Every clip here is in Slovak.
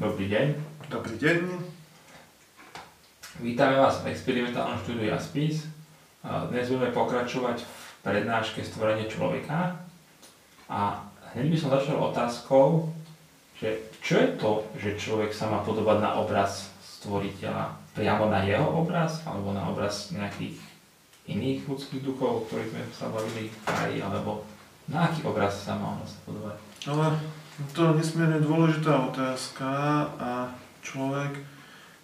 Dobrý deň. Dobrý deň. Vítame vás v experimentálnom štúdiu Jaspis. Dnes budeme pokračovať v prednáške Stvorenie človeka. A hneď by som začal otázkou, že čo je to, že človek sa má podobať na obraz stvoriteľa? Priamo na jeho obraz? Alebo na obraz nejakých iných ľudských duchov, o ktorých sme sa bavili v kraji? Alebo na aký obraz sa má ono sa podobať? Ale to je nesmierne dôležitá otázka a človek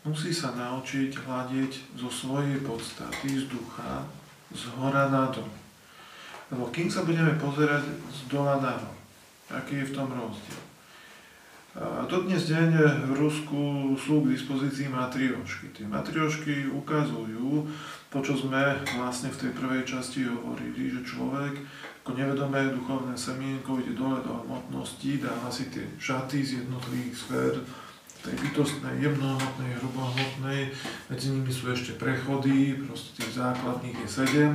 musí sa naučiť hľadiť zo svojej podstaty, z ducha, z hora na dom. Lebo kým sa budeme pozerať z dola na dom, aký je v tom rozdiel? A dnes deň v Rusku sú k dispozícii matriošky. Tie matriošky ukazujú to, čo sme vlastne v tej prvej časti hovorili, že človek ako nevedomé duchovné semienko ide dole do hmotnosti, dáva si tie šaty z jednotlivých sfér, tej bytostnej, jemnohmotnej, hrubohmotnej, medzi nimi sú ešte prechody, proste tých základných je sedem.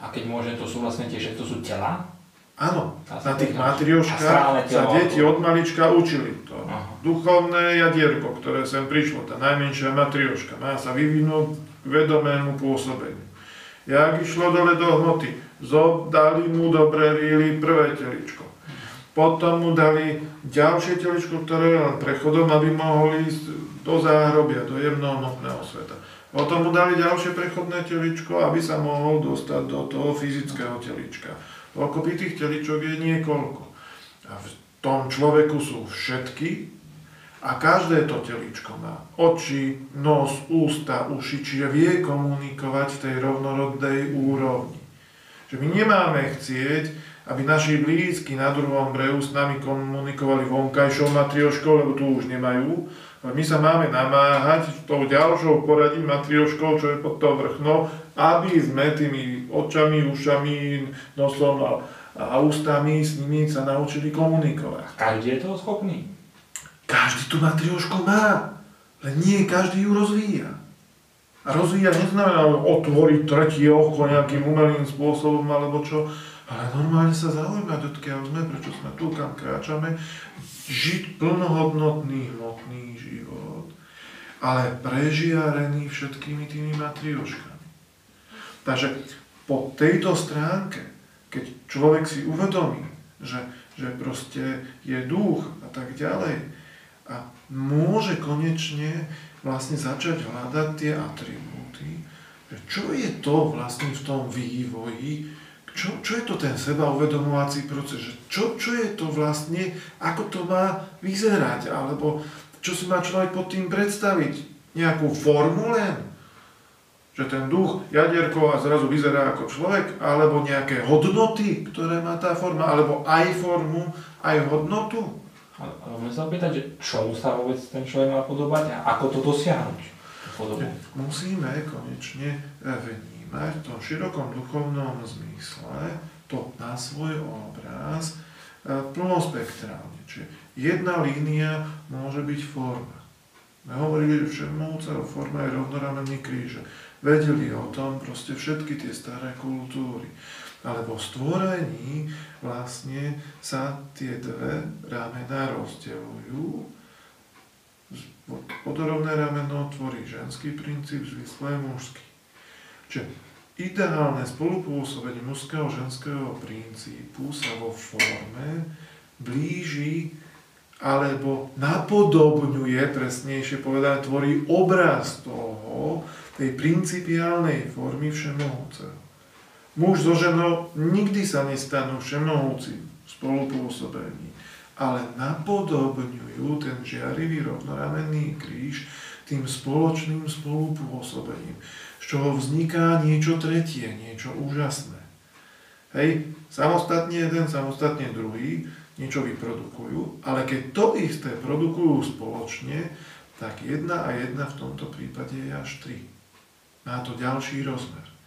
A keď môžem, to sú vlastne tiež, to sú tela? Áno, na tých matrioškách sa deti od malička učili to. Aha. Duchovné jadierko, ktoré sem prišlo, tá najmenšia matrioška, má sa vyvinúť k vedomému pôsobeniu. Jak išlo dole do hmoty, dali mu do brelíly prvé teličko. Potom mu dali ďalšie teličko, ktoré je len prechodom, aby mohol ísť do záhrobia, do jemnohmotného sveta. Potom mu dali ďalšie prechodné teličko, aby sa mohol dostať do toho fyzického telička. Dokopy tých teličok je niekoľko. A v tom človeku sú všetky a každé to teličko má oči, nos, ústa, uši, čiže vie komunikovať v tej rovnorodnej úrovni. Že my nemáme chcieť, aby naši blízky na druhom brehu s nami komunikovali vonkajšou matrioškou, lebo tu už nemajú. Ale my sa máme namáhať tou ďalšou poradí matrioškou, čo je pod tou vrchnou, aby sme tými očami, ušami, nosom a, a ústami s nimi sa naučili komunikovať. Každý je toho schopný? Každý tú matriošku má, len nie každý ju rozvíja. A rozvíja neznamená otvoriť tretie oko nejakým umelým spôsobom alebo čo, ale normálne sa zaujímať, odkiaľ sme, prečo sme tu, kam kráčame, žiť plnohodnotný, hmotný život, ale prežiarený všetkými tými matrioškami. Takže po tejto stránke, keď človek si uvedomí, že, že proste je duch a tak ďalej a môže konečne vlastne začať hľadať tie atribúty, že čo je to vlastne v tom vývoji, čo, čo je to ten seba uvedomovací proces, že čo, čo je to vlastne, ako to má vyzerať, alebo čo si má človek pod tým predstaviť, nejakú formu len, že ten duch jadierko a zrazu vyzerá ako človek, alebo nejaké hodnoty, ktoré má tá forma, alebo aj formu, aj hodnotu. Ale môžem sa opýtať, že sa vôbec ten človek má podobať a ako to dosiahnuť? Podobu? Musíme konečne vnímať v tom širokom duchovnom zmysle to na svoj obraz e, plnospektrálne. Čiže jedna línia môže byť forma. My hovorili, že všemovúca forma je rovnoramenný kríž vedeli o tom proste všetky tie staré kultúry. Ale po stvorení vlastne sa tie dve ramena rozdeľujú. Podorovné rameno tvorí ženský princíp, zvislé mužský. Čiže ideálne spolupôsobenie mužského ženského princípu sa vo forme blíži alebo napodobňuje, presnejšie povedané, tvorí obraz toho, tej principiálnej formy všemohúceho. Muž so ženou nikdy sa nestanú všemohúci v spolupôsobení, ale napodobňujú ten žiarivý rovnoramenný kríž tým spoločným spolupôsobením, z čoho vzniká niečo tretie, niečo úžasné. Hej, samostatne jeden, samostatne druhý, niečo vyprodukujú, ale keď to isté produkujú spoločne, tak jedna a jedna v tomto prípade je až tri má to ďalší rozmer.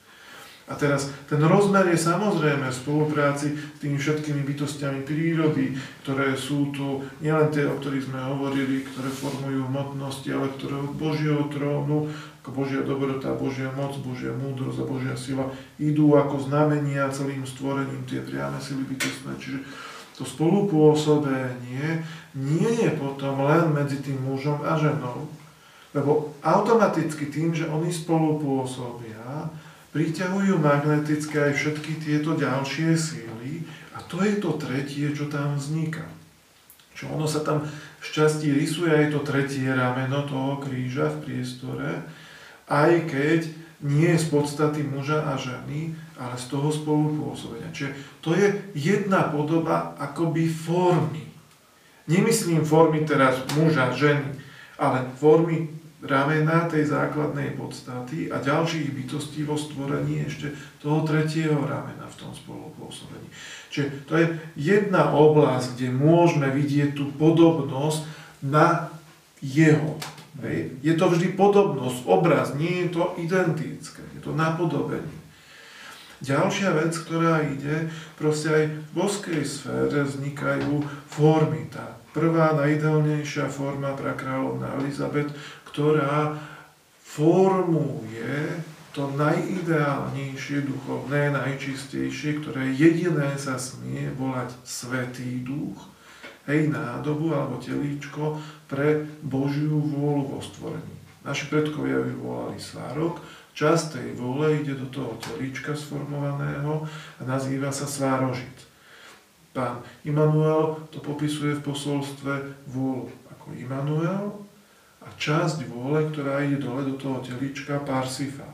A teraz ten rozmer je samozrejme v spolupráci s tými všetkými bytostiami prírody, ktoré sú tu, nielen tie, o ktorých sme hovorili, ktoré formujú hmotnosti, ale ktoré od Božieho trónu, ako Božia dobrota, Božia moc, Božia múdrosť a Božia sila, idú ako znamenia celým stvorením tie priame sily bytostné. Čiže to spolupôsobenie nie je potom len medzi tým mužom a ženou, lebo automaticky tým, že oni spolupôsobia, priťahujú magnetické aj všetky tieto ďalšie síly a to je to tretie, čo tam vzniká. Čo ono sa tam šťastí rysuje aj to tretie rameno toho kríža v priestore, aj keď nie z podstaty muža a ženy, ale z toho spolupôsobenia. Čiže to je jedna podoba akoby formy. Nemyslím formy teraz muža, ženy, ale formy ramena tej základnej podstaty a ďalších bytostí vo stvorení ešte toho tretieho ramena v tom spolupôsobení. Čiže to je jedna oblasť, kde môžeme vidieť tú podobnosť na jeho. Je to vždy podobnosť, obraz, nie je to identické, je to napodobenie. Ďalšia vec, ktorá ide, proste aj v boskej sfére vznikajú formy. Tá prvá najideálnejšia forma pra kráľovná Elizabet ktorá formuje to najideálnejšie duchovné, najčistejšie, ktoré jediné sa smie volať Svetý duch, hej, nádobu alebo telíčko pre Božiu vôľu vo stvorení. Naši predkovia ju volali svárok, časť tej vôle ide do toho telíčka sformovaného a nazýva sa svárožit. Pán Immanuel to popisuje v posolstve vôľu ako Immanuel, a časť vôle, ktorá ide dole do toho telička, Parsifal.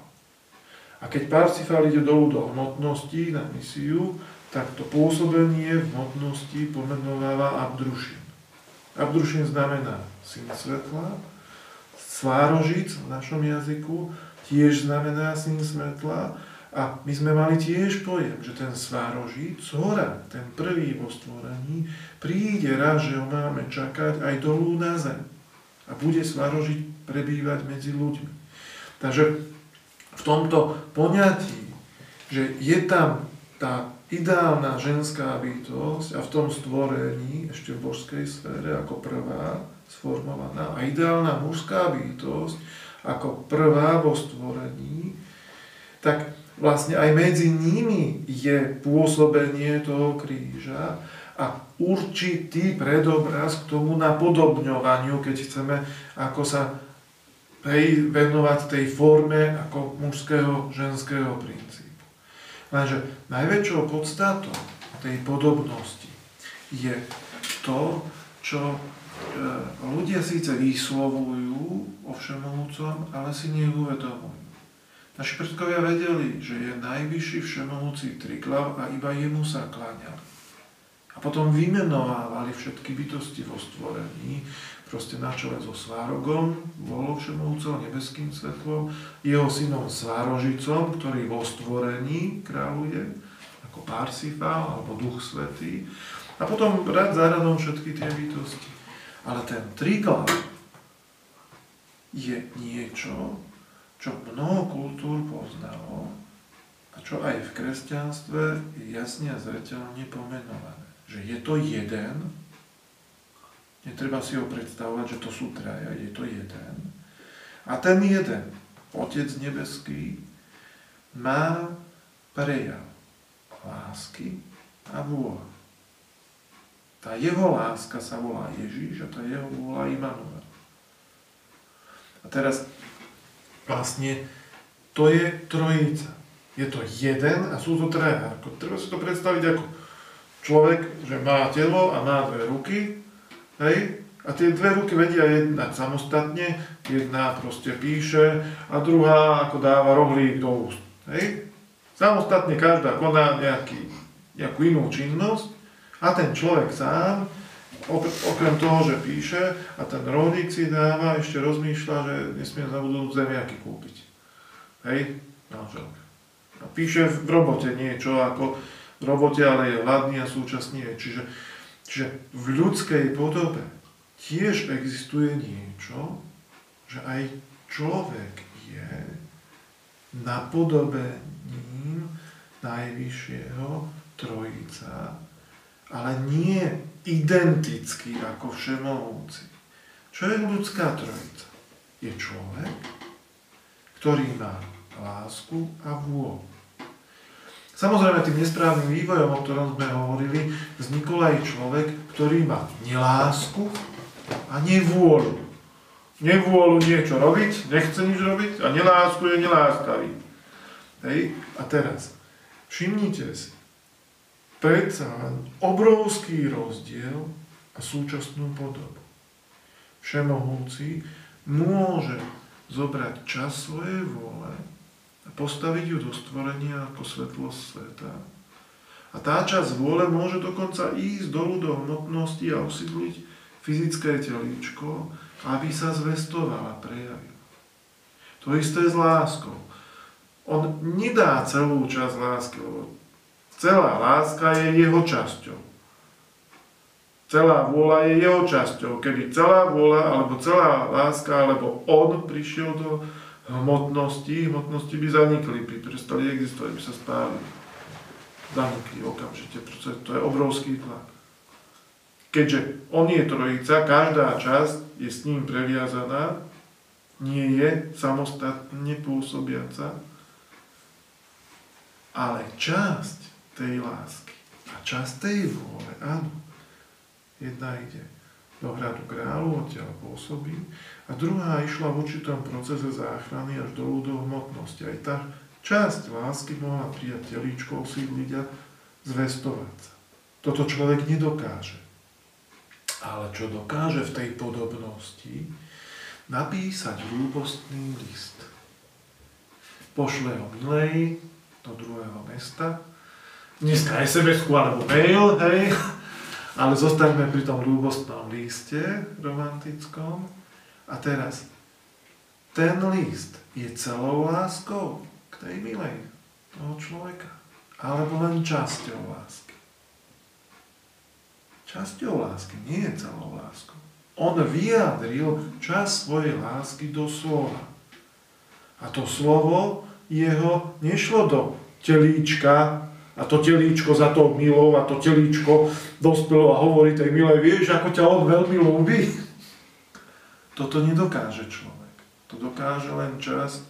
A keď Parsifal ide dolu do hmotnosti na misiu, tak to pôsobenie v hmotnosti pomenováva Abdrušin. Abdrušin znamená syn svetla, Svárožic v našom jazyku tiež znamená syn svetla a my sme mali tiež pojem, že ten Svárožic, hora, ten prvý vo stvorení, príde raz, že ho máme čakať aj dolu na zem a bude svarožiť prebývať medzi ľuďmi. Takže v tomto poňatí, že je tam tá ideálna ženská bytosť a v tom stvorení, ešte v božskej sfére ako prvá sformovaná, a ideálna mužská bytosť ako prvá vo stvorení, tak vlastne aj medzi nimi je pôsobenie toho kríža a určitý predobraz k tomu napodobňovaniu, keď chceme ako sa venovať tej forme ako mužského, ženského princípu. Lenže najväčšou podstatou tej podobnosti je to, čo e, ľudia síce vyslovujú o všemohúcom, ale si neuvedomujú. Naši predkovia vedeli, že je najvyšší všemohúci triklav a iba jemu sa kláňali. A potom vymenovávali všetky bytosti vo stvorení, proste na čele so Svárogom, Volovšemovcom, nebeským svetlom, jeho synom Svárožicom, ktorý vo stvorení kráľuje, ako Parsifal alebo Duch Svetý. A potom rad za radom všetky tie bytosti. Ale ten triklav je niečo, čo mnoho kultúr poznalo a čo aj v kresťanstve je jasne a zreteľne pomenované že je to jeden, netreba si ho predstavovať, že to sú traja, je to jeden. A ten jeden, Otec nebeský, má prejav lásky a vôľa. Tá jeho láska sa volá Ježíš a tá jeho vôľa Immanuel. A teraz vlastne to je trojica. Je to jeden a sú to traja. Treba si to predstaviť ako človek, že má telo a má dve ruky, hej, a tie dve ruky vedia jedna samostatne, jedna proste píše a druhá ako dáva rohlík do úst. Hej? Samostatne každá koná nejaký, nejakú inú činnosť a ten človek sám, okrem toho, že píše a ten rohlík si dáva, ešte rozmýšľa, že nesmie zabudnúť zemiaky kúpiť. Hej? Manželka. A píše v robote niečo ako robote, ale je hladný a súčasne je. Čiže, čiže v ľudskej podobe tiež existuje niečo, že aj človek je napodobením najvyššieho trojica, ale nie identický ako všemohúci. Čo je ľudská trojica? Je človek, ktorý má lásku a vôľu. Samozrejme, tým nesprávnym vývojom, o ktorom sme hovorili, vznikol aj človek, ktorý má nelásku a nevôľu. Nevôľu niečo robiť, nechce nič robiť a nelásku je neláskavý. Hej? A teraz, všimnite si, predsa obrovský rozdiel a súčasnú podobu. Všemohúci môže zobrať čas svojej vôle postaviť ju do stvorenia ako svetlosť sveta. A tá časť vôle môže dokonca ísť dolu do hmotnosti a osídliť fyzické telíčko, aby sa zvestovala, prejavila. To isté s láskou. On nedá celú časť lásky, lebo celá láska je jeho časťou. Celá vôľa je jeho časťou. Keby celá vôľa, alebo celá láska, alebo on prišiel do hmotnosti, hmotnosti by zanikli, by prestali existovať, by sa spálili. Zanikli okamžite, pretože to je obrovský tlak. Keďže on je trojica, každá časť je s ním previazaná, nie je samostatne pôsobiaca, ale časť tej lásky a časť tej vôle, áno, Jedna ide do hradu kráľu, odtiaľ pôsobí, a druhá išla v určitom procese záchrany až do ľudov hmotnosti. Aj tá časť lásky mohla prijať telíčko, osídliť a zvestovať sa. Toto človek nedokáže. Ale čo dokáže v tej podobnosti? Napísať ľúbostný list. Pošle ho milej do druhého mesta, dneska SMS-ku alebo mail, hej, ale zostaňme pri tom ľúbostnom líste romantickom. A teraz, ten list je celou láskou k tej milej toho človeka. Alebo len časťou lásky. Časťou lásky, nie je celou láskou. On vyjadril čas svojej lásky do slova. A to slovo jeho nešlo do telíčka a to telíčko za to milou a to telíčko dospelo a hovorí tej milej, vieš, ako ťa on veľmi ľúbi. Toto nedokáže človek. To dokáže len časť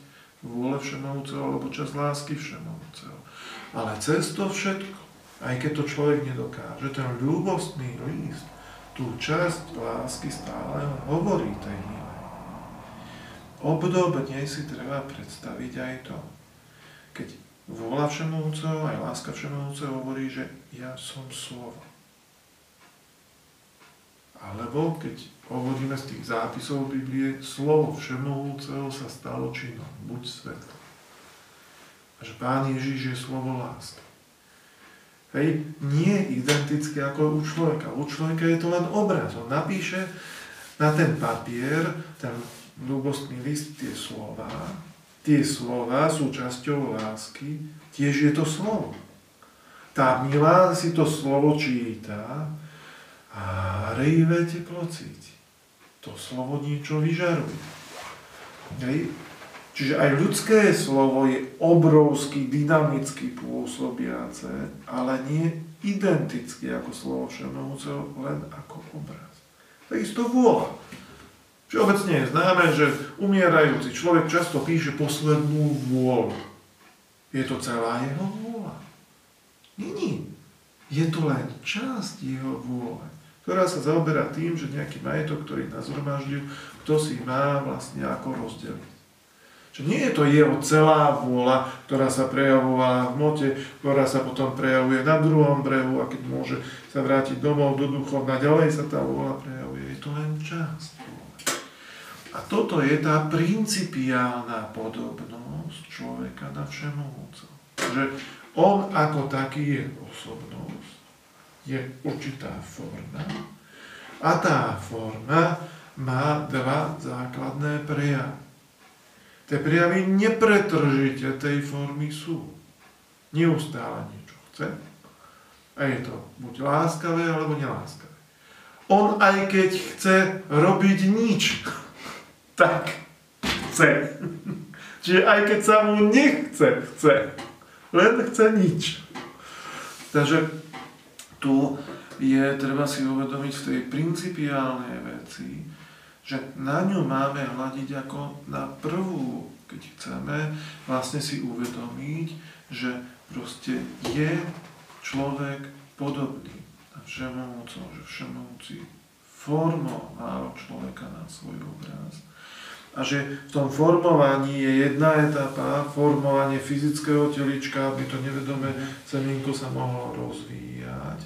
vôle všemovúceho alebo časť lásky všemovúceho. Ale cez to všetko, aj keď to človek nedokáže, ten ľúbostný list, tú časť lásky stále hovorí tej milej. Obdobne si treba predstaviť aj to, keď Vôľa všemovúceho, aj láska všemovúceho hovorí, že ja som slovo. Alebo keď hovoríme z tých zápisov Biblie, slovo všemovúceho sa stalo činom, buď svetlo. A že Pán Ježiš je slovo lásky. Hej, nie identické ako u človeka. U človeka je to len obraz. On napíše na ten papier, ten ľubostný list, tie slova, tie slova sú časťou lásky, tiež je to slovo. Tá milá si to slovo číta a rejve teplo cíti. To slovo niečo vyžaruje. Hej. Čiže aj ľudské slovo je obrovský, dynamicky pôsobiace, ale nie identicky ako slovo všemovúceho, len ako obraz. Takisto vôľa. Všeobecne je známe, že umierajúci človek často píše poslednú vôľu. Je to celá jeho vôľa? Nie. Je to len časť jeho vôle, ktorá sa zaoberá tým, že nejaký majetok, ktorý nazhromaždil, kto si má vlastne ako rozdeliť. Že nie je to jeho celá vôľa, ktorá sa prejavovala v mote, ktorá sa potom prejavuje na druhom brehu a keď môže sa vrátiť domov do duchovna, ďalej sa tá vôľa prejavuje. Je to len časť. A toto je tá principiálna podobnosť človeka na všemovúco. Že on ako taký je osobnosť, je určitá forma a tá forma má dva základné prejavy. Tie prejavy nepretržite tej formy sú. Neustále niečo chce. A je to buď láskavé, alebo neláskavé. On aj keď chce robiť nič, tak chce. Čiže aj keď sa mu nechce, chce. Len chce nič. Takže tu je treba si uvedomiť v tej principiálnej veci, že na ňu máme hľadiť ako na prvú, keď chceme vlastne si uvedomiť, že proste je človek podobný na všemovúco, že všemovúci formoval človeka na svoj obraz. A že v tom formovaní je jedna etapa, formovanie fyzického telička, aby to nevedomé semienko sa mohlo rozvíjať.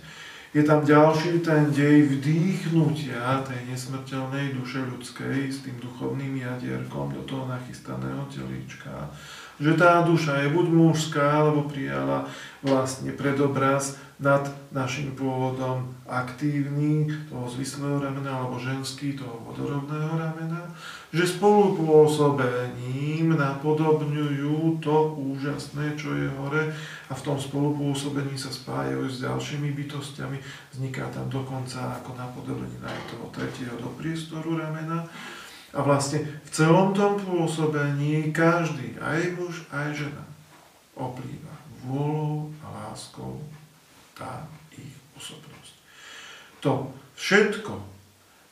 Je tam ďalší ten dej vdýchnutia tej nesmrteľnej duše ľudskej s tým duchovným jadierkom do toho nachystaného telička. Že tá duša je buď mužská, alebo prijala vlastne predobraz nad našim pôvodom aktívny, toho zvislého ramena, alebo ženský, toho vodorovného ramena, že spolupôsobením napodobňujú to úžasné, čo je hore a v tom spolupôsobení sa spájajú s ďalšími bytostiami, vzniká tam dokonca ako napodobenie aj toho tretieho do priestoru ramena. A vlastne v celom tom pôsobení každý, aj muž, aj žena, oplýva vôľou a láskou tá ich osobnosť. To všetko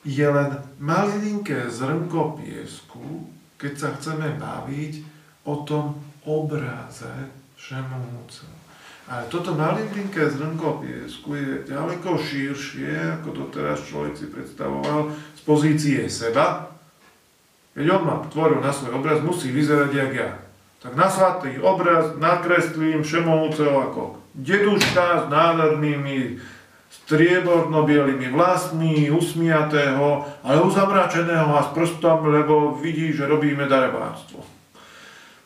je len malinké zrnko piesku, keď sa chceme baviť o tom obraze všemohúceho. Ale toto malinké zrnko piesku je ďaleko širšie, ako to teraz človek si predstavoval z pozície seba. Keď on ma tvoril na svoj obraz, musí vyzerať jak ja. Tak na svatý obraz nakreslím všemohúceho ako deduška s nádhernými strieborno-bielými vlastmi, usmiatého, ale uzamračeného a s prstom, lebo vidí, že robíme darebárstvo.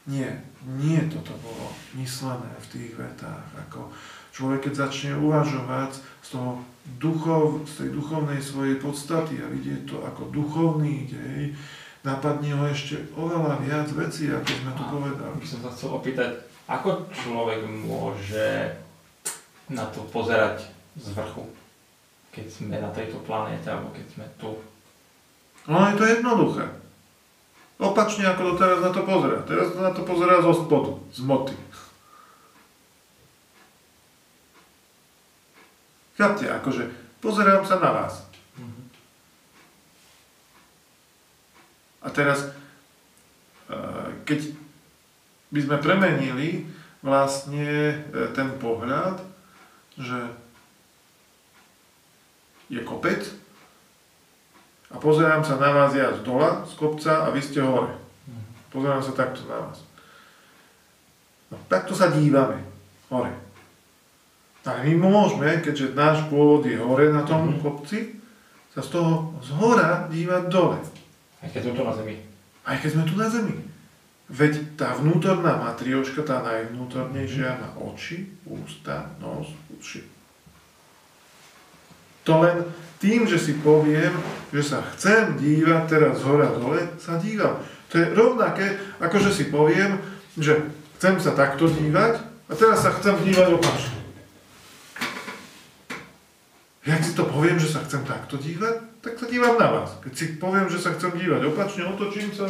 Nie, nie toto bolo myslené v tých vetách. Ako človek, keď začne uvažovať z, toho duchov, z tej duchovnej svojej podstaty a vidieť to ako duchovný dej, napadne ho ešte oveľa viac vecí, ako sme tu povedali. By som sa chcel opýtať, ako človek môže na to pozerať z vrchu, keď sme na tejto planéte, alebo keď sme tu? No je to jednoduché. Opačne ako to teraz na to pozerá. Teraz na to pozerá zo spodu, z moty. Chápte, akože pozerám sa na vás. A teraz, eh, keď by sme premenili vlastne eh, ten pohľad, že je kopec a pozerám sa na vás ja z dola, z kopca a vy ste hore. Pozerám sa takto na vás. No, takto sa dívame, hore. Ale my môžeme, keďže náš pôvod je hore na tom mm-hmm. kopci, sa z toho z hora dívať dole. Aj keď sme tu na zemi. Aj keď sme tu na zemi. Veď tá vnútorná matrioška, tá najvnútornejšia, má oči, ústa, nos, uši. To len tým, že si poviem, že sa chcem dívať teraz hora dole, sa dívam. To je rovnaké, ako že si poviem, že chcem sa takto dívať a teraz sa chcem dívať opačne. Ja si to poviem, že sa chcem takto dívať, tak sa dívam na vás. Keď si poviem, že sa chcem dívať opačne, otočím sa,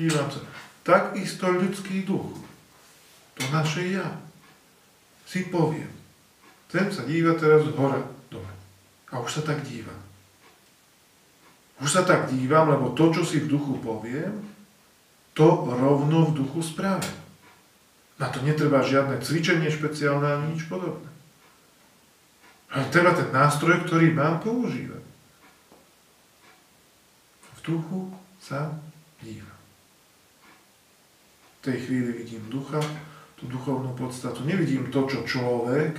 dívam sa. Takisto ľudský duch, to naše ja, si poviem, chcem sa dívať teraz hora dole. A už sa tak dívam. Už sa tak dívam, lebo to, čo si v duchu poviem, to rovno v duchu spravím. Na to netreba žiadne cvičenie špeciálne ani nič podobné. Ale treba ten nástroj, ktorý mám používať. V duchu sa dívam tej chvíli vidím ducha, tú duchovnú podstatu. Nevidím to, čo človek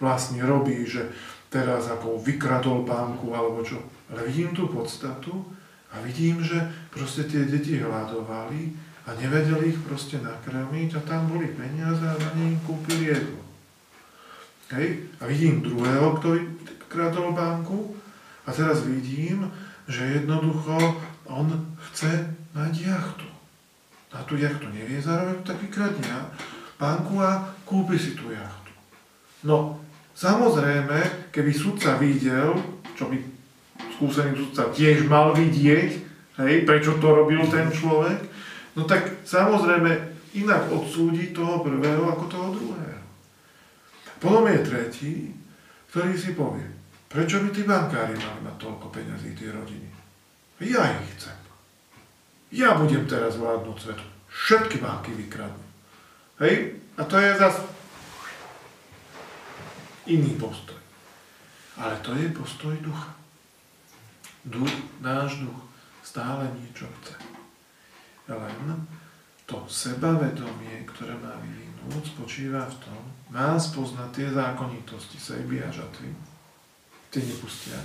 vlastne robí, že teraz ako vykradol banku alebo čo. Ale vidím tú podstatu a vidím, že proste tie deti hľadovali a nevedeli ich proste nakrmiť a tam boli peniaze a na ne im kúpili jedlo. Hej? A vidím druhého, ktorý kradol banku a teraz vidím, že jednoducho on chce mať jachtu na tú jachtu nevie, zároveň tak vykradne banku a kúpi si tú jachtu. No, samozrejme, keby sudca videl, čo by skúsený sudca tiež mal vidieť, hej, prečo to robil ten človek, no tak samozrejme inak odsúdi toho prvého ako toho druhého. Potom je tretí, ktorý si povie, prečo by tí bankári mali mať toľko peňazí, tie rodiny? Ja ich chcem. Ja budem teraz vládnuť svetu. Všetky banky vykradnú. Hej? A to je zase iný postoj. Ale to je postoj ducha. Duch, náš duch, stále niečo chce. Len to sebavedomie, ktoré má vyvinúť, spočíva v tom, má spoznať tie zákonitosti sejby a žatvy. Tie nepustia.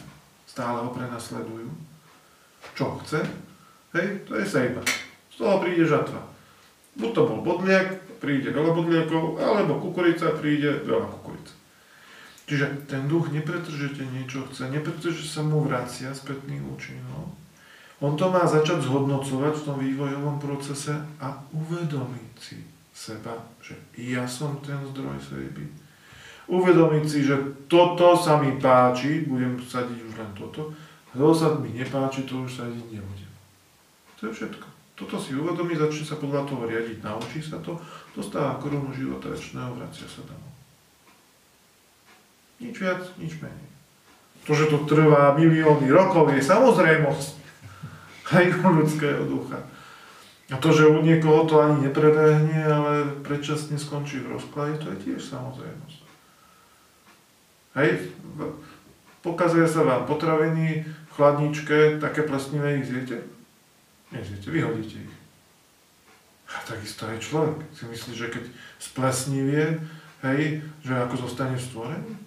Stále ho prenasledujú. Čo chce? Hej, to je sejba. Z toho príde žatva. Buď to bol bodliak, príde veľa bodliakov, alebo kukurica, príde veľa kukurice. Čiže ten duch nepretržete niečo chce, nepretržete sa mu vracia spätný účinok. On to má začať zhodnocovať v tom vývojovom procese a uvedomiť si seba, že ja som ten zdroj sejby. Uvedomiť si, že toto sa mi páči, budem sadiť už len toto, a to sa mi nepáči, to už sadiť nebudem. To je všetko. Toto si uvedomí, začne sa podľa toho riadiť, naučí sa to, dostáva korunu života väčšného, vracia sa domov. Nič viac, nič menej. To, že to trvá milióny rokov, je samozrejmosť aj u ľudského ducha. A to, že u niekoho to ani neprebehne, ale predčasne skončí v rozklade, to je tiež samozrejmosť. Hej, pokazuje sa vám potraviny v chladničke, také plesnivé ich zjete? Nezjete, vyhodíte ich. A takisto aj človek si myslí, že keď splesnivie, hej, že ako zostane stvorený?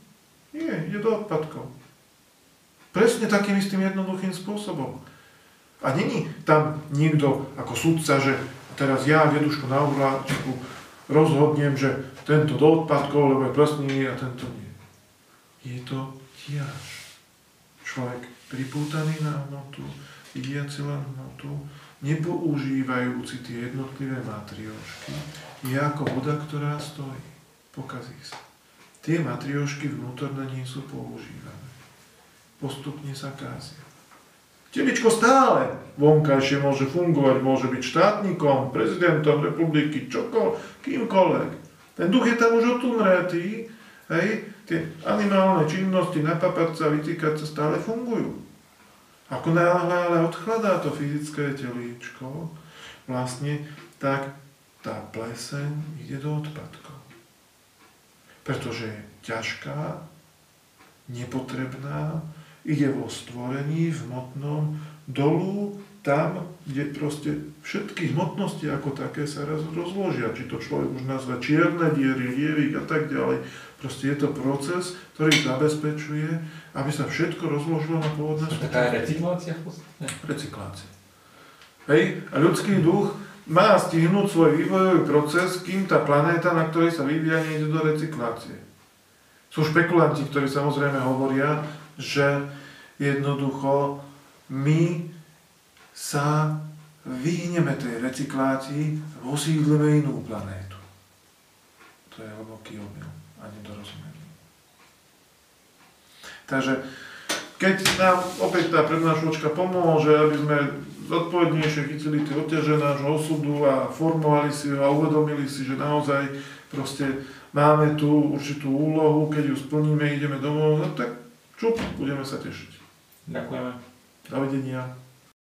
Nie, ide do odpadkov. Presne takým istým jednoduchým spôsobom. A není tam niekto ako sudca, že teraz ja, deduško na uhláčku, rozhodnem, že tento do odpadkov, lebo je plesnivý a tento nie. Je to tiež. Človek pripútaný na hmotu, vidiaci len hmotu, nepoužívajúci tie jednotlivé matriošky, je ako voda, ktorá stojí. Pokazí sa. Tie matriošky vnútorne nie sú používané. Postupne sa kázia. Teličko stále vonkajšie môže fungovať, môže byť štátnikom, prezidentom republiky, čokoľvek, kýmkoľvek. Ten duch je tam už otumretý, hej, tie animálne činnosti, napapať sa, vytýkať sa stále fungujú. Ako náhle ale odchladá to fyzické telíčko, vlastne tak tá pleseň ide do odpadkov pretože je ťažká, nepotrebná, ide vo stvorení, v hmotnom, dolu, tam, kde proste všetky hmotnosti ako také sa raz rozložia. Či to človek už nazve čierne diery, lievik a tak ďalej. Proste je to proces, ktorý zabezpečuje, aby sa všetko rozložilo na pôvodné súčasť. Taká recyklácia v podstate? Recyklácia. Hej, a ľudský duch má stihnúť svoj vývojový proces, kým tá planéta, na ktorej sa vyvíja, nejde do recyklácie. Sú špekulanti, ktorí samozrejme hovoria, že jednoducho my sa vyhneme tej recyklácii a osídlime inú planétu. To je hlboký omyl a nedorozumenie. Takže keď nám opäť tá prednášočka pomôže, aby sme zodpovednejšie chytili tie oťaže nášho osudu a formovali si ho a uvedomili si, že naozaj proste máme tu určitú úlohu, keď ju splníme, ideme domov, no tak čup, budeme sa tešiť. Ďakujeme. Dovidenia.